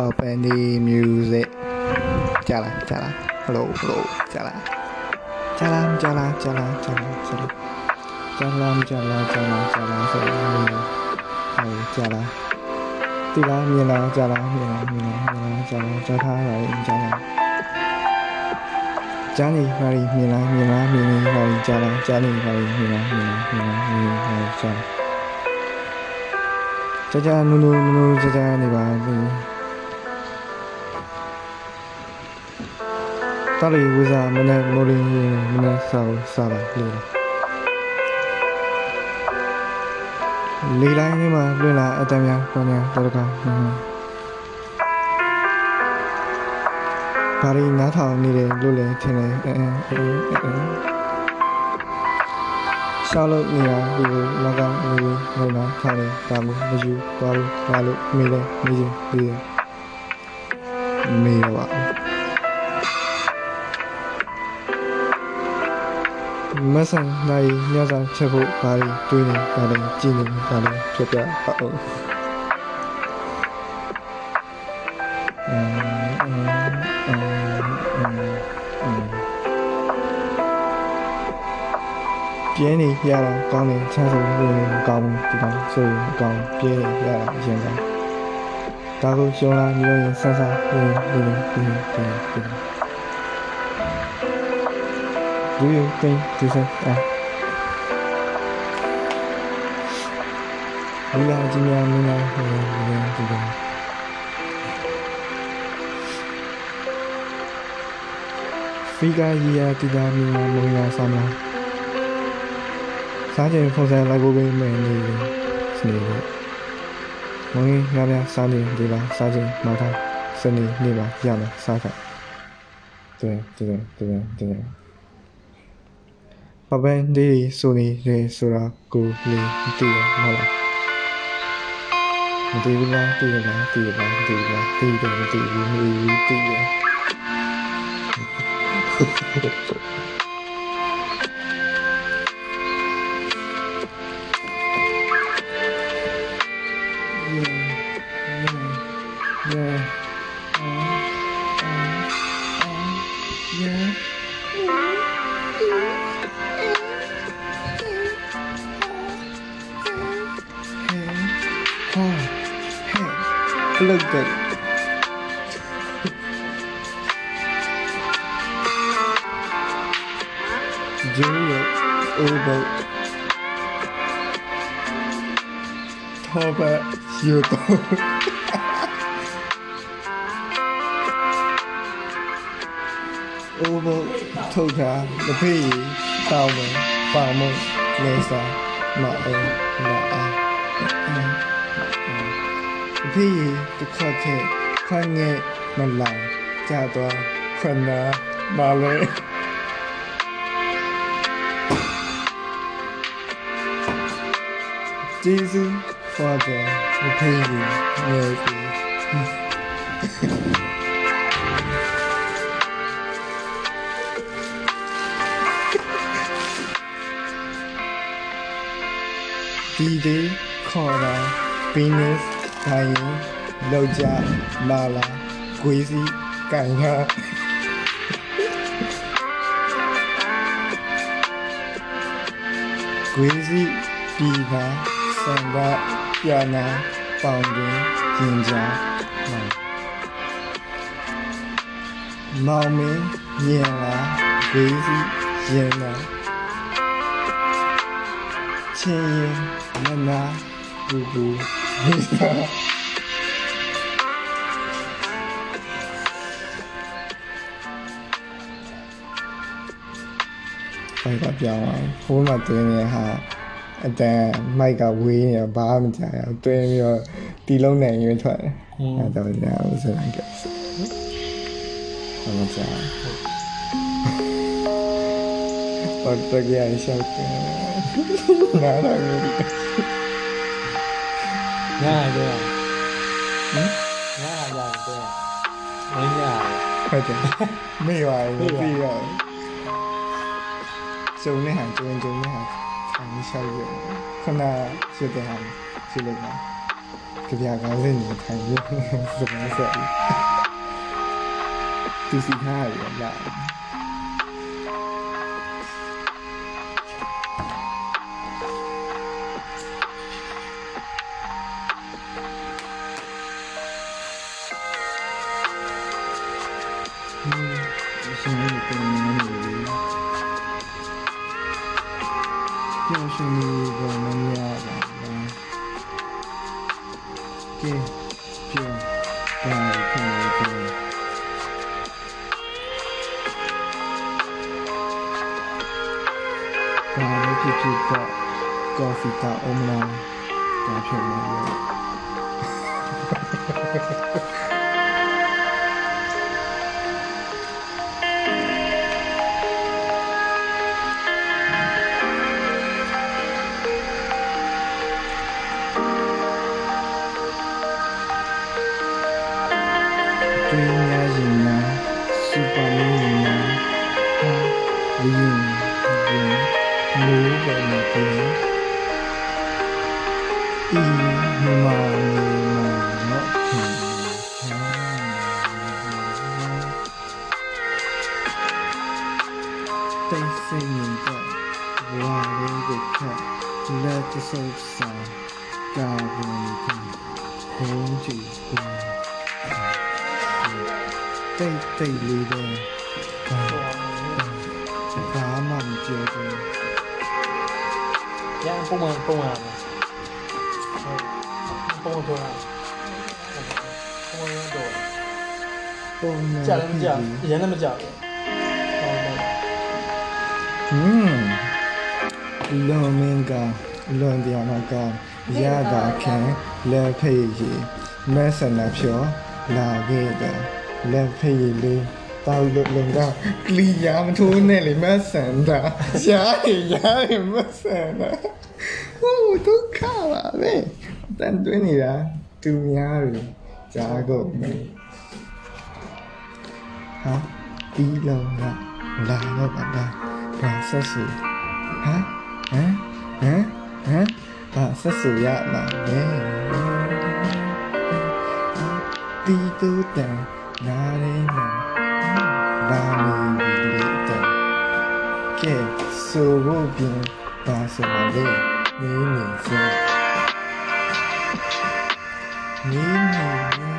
Papani music ကြာလားကြာလား hello hello ကြာလားကြာလားကြာလားကြာလားကြာလားဆိုလို့ကြာလားကြာလားကြာလားကြာလားဆိုလို့ဟဲ့ကြာလားတိလားမြင်လားကြာလားမြင်လားမြင်လားမြင်လားကြာလားကြာထားလားကြာလားကြာနေပါရီမြင်လားမြင်လားမြင်နေပါရီကြာလားကြာနေပါရီမြင်လားမြင်လားမြင်လားမြင်လားကြာကြာနူနူနူကြာကြာနေပါဘူး တာလီဝိဇာမနေ့မိုးလင်းမနေ့စာကိုစာပါလေလေးလိုက်နေမှာလွင့်လာအတမ်းများပေါ်ညာတော်တကာဟွန်းဘာရီနားထောင်နေတယ်လို့လည်းထင်တယ်အဲအဲအဲရှောက်လို့နေရဒီလိုမကောင်းနေနေနာထားတယ်ဒါမှမယူဘာလို့ဘာလို့မေးလဲမေးချင်းပြီးတယ်မေးတော့ပါ မဆန်နိုင်ညစာချက်ဖို့ဘာတွေတွေးနေဘာတွေကြည့်နေဘာတွေဖြစ်ပြပါဦးအမ်အမ်အမ်အမ်အမ်ပြင်းနေရတာကောင်းတယ်ချမ်းစုံလို့မကောင်းဘူးဒီကောင်ဆိုရင်အကောင်ပြင်းနေရတာအရင်ကဒါကိုရှုံးလာမျိုးရင်ဆဆပြင်းပြင်းပြင်းပြင်းပြင်း do you think Jesus à? Mila, Jimmy, Mila Mila Mila Mila Fika Jia Tida Mila Mila Sama Sa chen phong sa la go be me, ni ni ni ni. Mọi người nghe sa ni đi ba sa chen mà ta sa ni đi ba ya na sa ka 对对对对对。 ပပန်ဒီဆိုနေတယ်ဆိုတာကိုလေမသိရမဟုတ်လားမသိဘူးလားသိရလားသိရလားမသိဘူးလားသိတယ်မသိဘူးမေးဘူးသိရဟာ Shit. Over ထုတ်တာမဖေးတောင်းမယ်ပေါင်းမယ်လဲစားမအောင်မအောင်မဖေးတစ်ခါတည်းခန်းငယ်မလောင်ကြာတော့ခန္ဓာမလဲကျေးဇူး 或者你可以阅读。DJ Cora Venus Dayan Loja, Lala Quizzy Kanya Quizzy Diva. စံကပြနာပေါင်တွင်ရင်ကြားမောင်မင်းညင်လာဂေးစီရင်လာချင်းရင်မနာဘူဘူဝိစာဘာကပြောင်းအောင်ဘိုးမတင်းရဲ့ဟာ အတန်မိုက်ကဝေးနေဘာမှမကြရဘူးတွင်းပြီးတော့တီလုံးနိုင်ရွေးထွက်တယ်အဲတော့ညာဥစ္စာကဘာမှကြားပတ်တကယ်ရှောက်တယ်နားလာပြီရတယ်ဟဟမ်မ်ရတယ်မင်းရဟုတ်တယ်မေ့ပါဘူးပြီးတော့ကျုံနေဟန်ကျုံကျုံနေဟ 你下雨了，很难写这样的，就那个，这边的人们太愚笨，是这么说的，就是太愚笨。不知道，高飞到欧姆拉，大片没有。dancing in the moonlight when the sun shines we'll shine together ဟွန်းလွန်မင်းကလွန်တရားမကရတာခံလက်ဖေးရီမဆန္ဒဖြောလာခဲ့တယ်လက်ဖေးလေးတောက်လို့လုံကကလီယာမထိုးနဲ့လေမဆန္ဒရှားရရရမဆန္ဒဟိုဒုက္ခပါပဲတန်တွင်းနေတာသူများတွေကြားကုန်မယ်ဟာဒီလုံးကလာတော့ပါလား 马萨鼠，啊啊啊啊！马萨鼠呀，马嘞，滴嘟哒，哪里嘛，哪里里里哒，给手我边，把手马嘞，你你说，你你。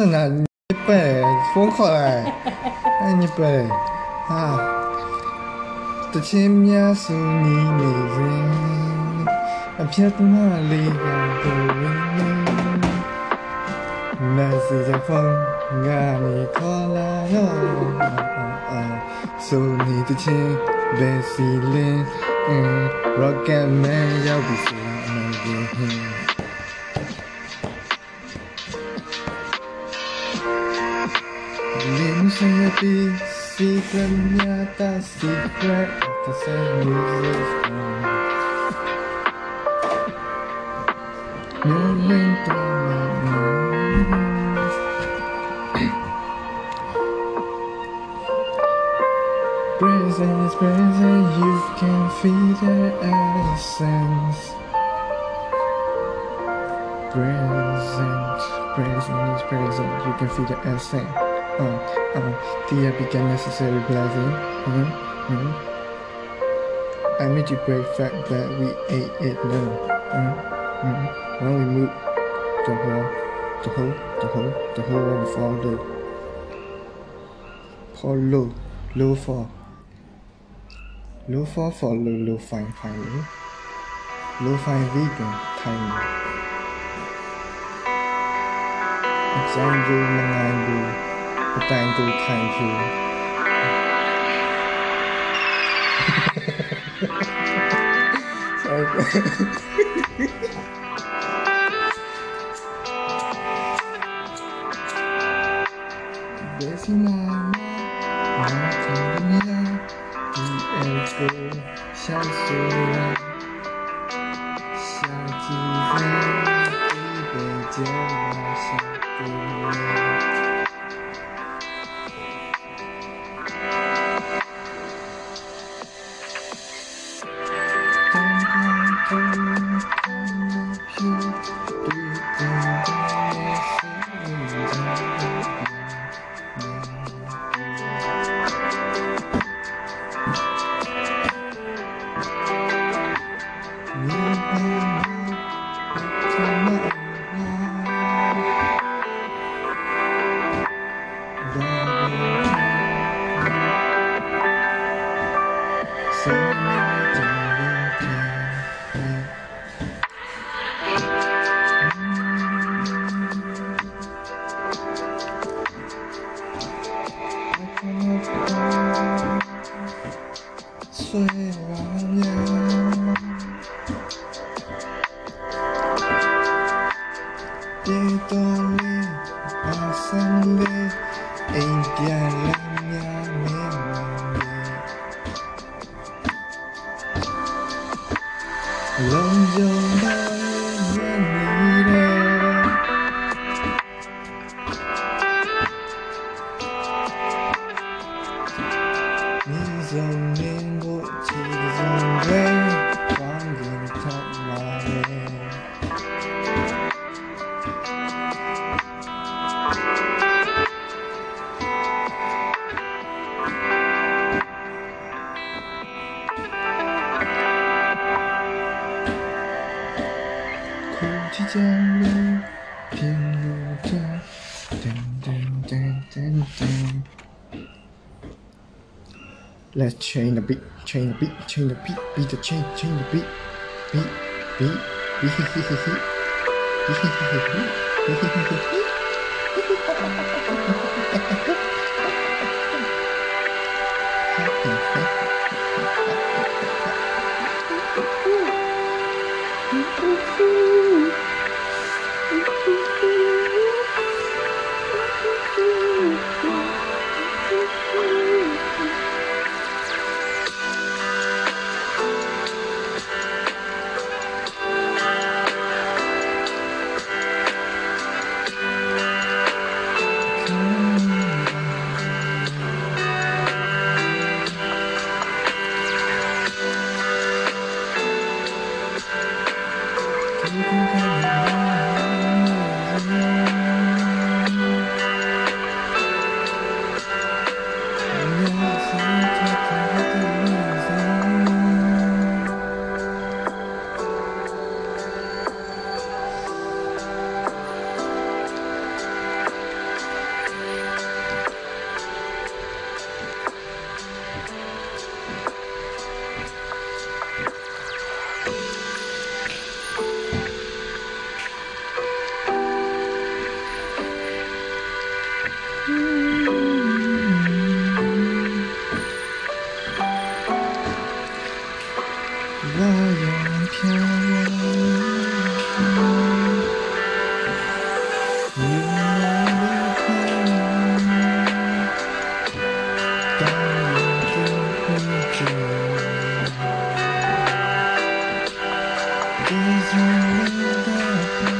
是呢，你笨，疯狂哎，哎你笨啊！的前面是你的人，那偏不那里的人，那是在放啊你靠来哟，手你的钱别洗脸，嗯，rock and man 要不洗。be secret, not the secret of the same music. Moving Present, presence, you can feel the essence. Present, present is present, you can feel the essence. Um, um, Thea began necessary blessing. Mm-hmm. Mm-hmm. I made you breakfast that we ate it now. Mm-hmm. Mm-hmm. When we moved the whole, the whole, the whole, the whole world followed low. Paul low, low fall. Low fall for low, low fine, fine. Low fine vegan, tiny. Exam rule, man, rule. 单独看去，哈哈哈哈哈哈，笑死！哈哈哈，哈哈哈。in Let's chain the beat, chain the beat, chain the beat, beat the chain, chain the beat, beat, beat, beat, beat, beat, beat, beat, beat, beat, beat, Thank you. always running back.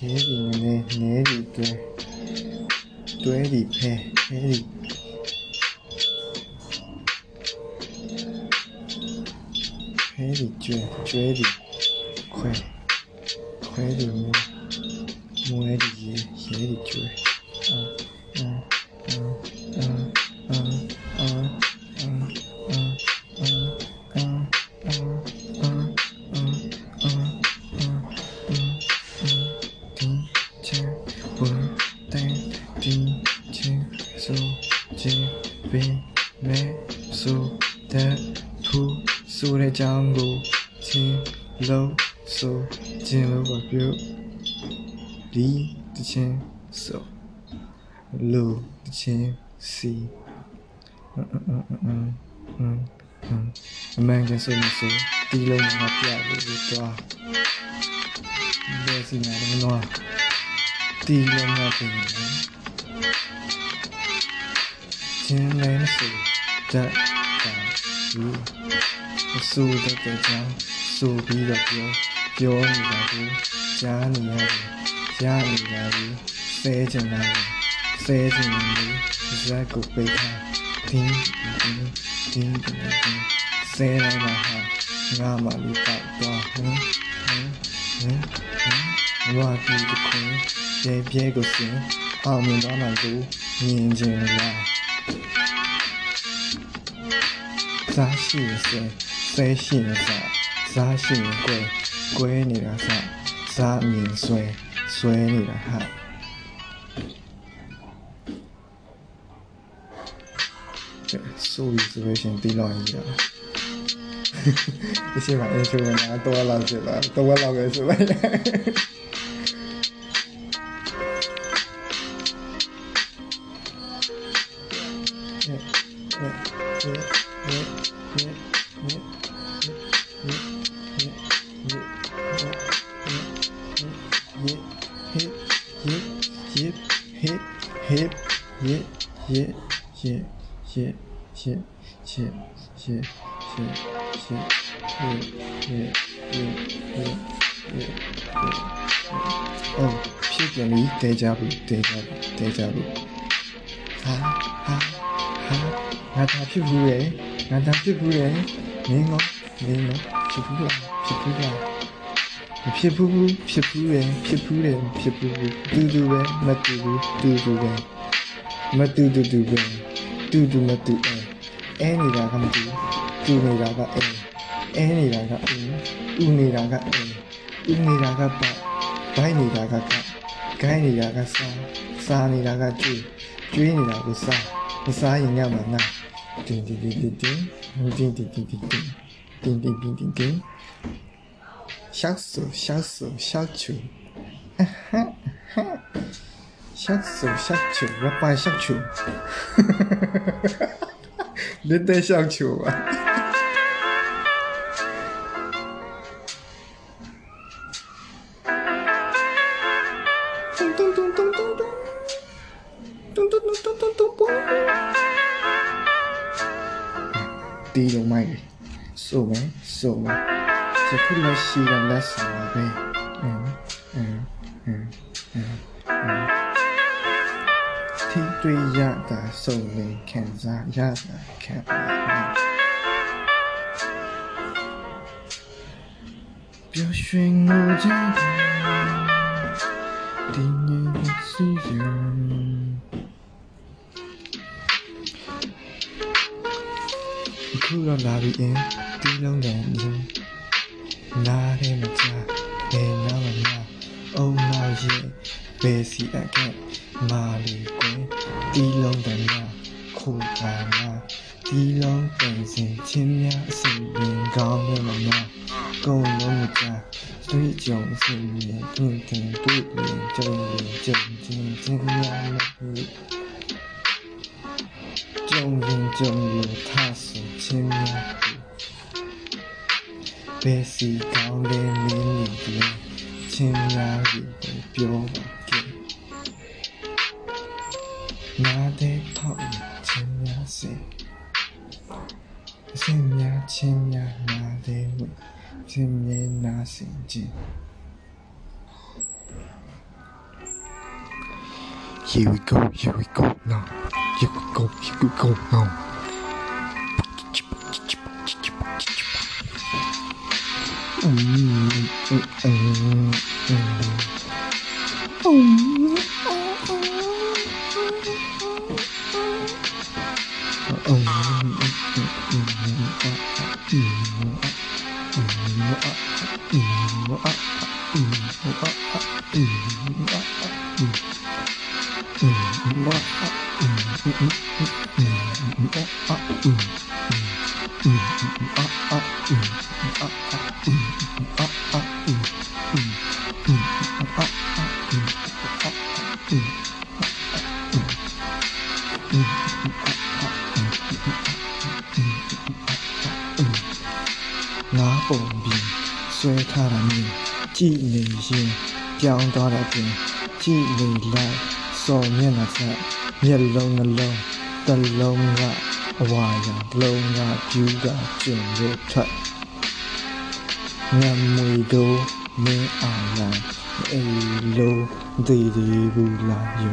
ne di ne ne di tue tue di pe pe di pe di 嗯嗯嗯嗯。 ချင်းဆိုလူတချင်းစီအင်းအင်းအင်းအင်းအင်းအမှန်ကန်ဆိုလို့ဆိုဒီလုံးမှာပြလို့တော့ဘယ်စီနေလဲနော်ဒီလုံးမှာပြင်နေချင်းလည်းဆိုတတ်တာဘူးအဆူတဲ့တဲ့ကြောင့်ဆိုပြီးတော့ပြောပြောနေတာကိုကြားနေရတယ် 压力来了，飞进来了，飞进来了，你在鼓励他，听不听，听不听，谁来呐喊，那么你打断，嗯嗯嗯嗯，我记得哭，别别个心，后面装满毒，眼睛亮。啥戏是谁戏啥？啥戏过，过你俩啥？啥年谁？所以你的汗。对所以是危先低落一样你喜欢 angelina 多了是吧？多了是吧？hip hip hip hip hip hip hip hip hip Oh ဖြစ်ပြန်ပြီတဲကြပြီတဲကြပြီတဲကြပြီဟာဟာဟာငါသာဖြစ်ဘူးလေငါသာဖြစ်ဘူးလေမင်းကောမင်းကောဖြစ်ဘူးလားဖြစ်ဘူးလားမဖြစ်ဘူးဘူးဖြစ်ဘူးတယ်ဖြစ်ဘူးတယ်ဖြစ်ဘူးဘူးတူတူပဲမတူဘူးတူတူပဲမတူတူတူပဲတူတူမတူအဲ အဲနေတာကမတူတူနေတာကအဲအဲနေတာကအင်းတူနေတာကအင်းတူနေတာကပဘိုင်းနေတာကကဂိုင်းနေတာကစားစားနေတာကကျွေးကျွေးနေတာကစားမစားရင်ညမှာနာတင်းတင်းတင်းတင်းတင်းတင်းတင်းတင်းတင်းတင်းတင်းတင်းတင်းတင်းရှောက်ဆူရှောက်ဆူရှောက်ချူရှောက်ဆူရှောက်ချူရပါရှောက်ချူ 您对象球吧。咚咚咚咚咚咚，咚咚咚咚咚咚咚。đi đâu mày, sổ mày, sổ mày, sẽ không nói gì làm lá sổ mày. 对压打手雷砍杀压打砍。表现我家的定义不是人。苦了哪里人，地了哪人，哪里没家，哪哪没家，哦那耶，别是爱看。马里酒乌鸡的仔苦大糕点心清热青便是点高吃芋头糕点带有甜美味对只你一直想念着我就会爱你爱到整个宇宙就爱到尽头就爱到最后要分离你不用太多千一千一那地回，千一那城節。Here we go, here we go now. Here we go, here we go now. Mm, mm, mm, mm. Oh. 拿薄面，细脚男儿；几里远，江大的城；几里来，少年的城。 မျက်နှာဆက်မျက်လုံးနှလုံးတစ်လုံးကအဝါရလုံးကပြူးကကျင်ရထွက်ငမ်မွေတို့မင်းအောင်လာအေးလုံးဒီဒီဘူးလာယူ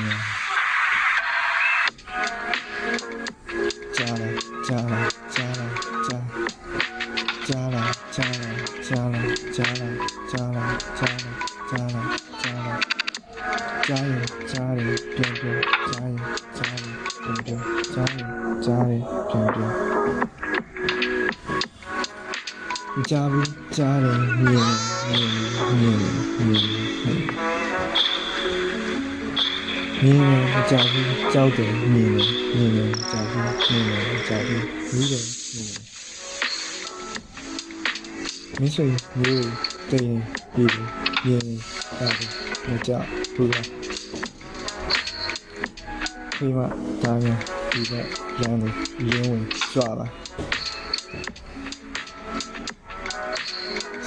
你交不加给你你你你你，你交不交给你你你交不你你交不你你，你说你对，比你你交不我交不，起码大家一个样的英文说话。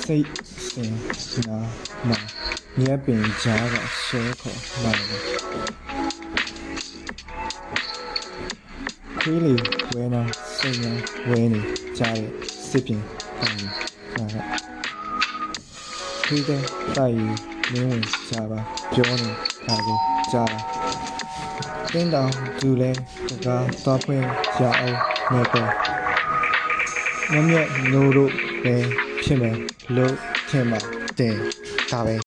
စိတ်စင်နာနာမြက်ပင်ကြားကဆွဲခေါ်လာတယ်ခွေးလေးဝဲနာစိတ်ညာဝဲနေကြတဲ့စစ်ပြင်ကောင်းကြီးဒါကခွေးတဲ့တိုက်ယူမင်းဝင်ကြပါပြောနေတာကိုကြားတာတင်းတောင်သူလဲတကားသွားဖွင့်ရအောင်နေပဲမမြတ်နိုးတို့ပဲဖြစ်မယ် လို့ထင်ပါတယ်ဒါပဲ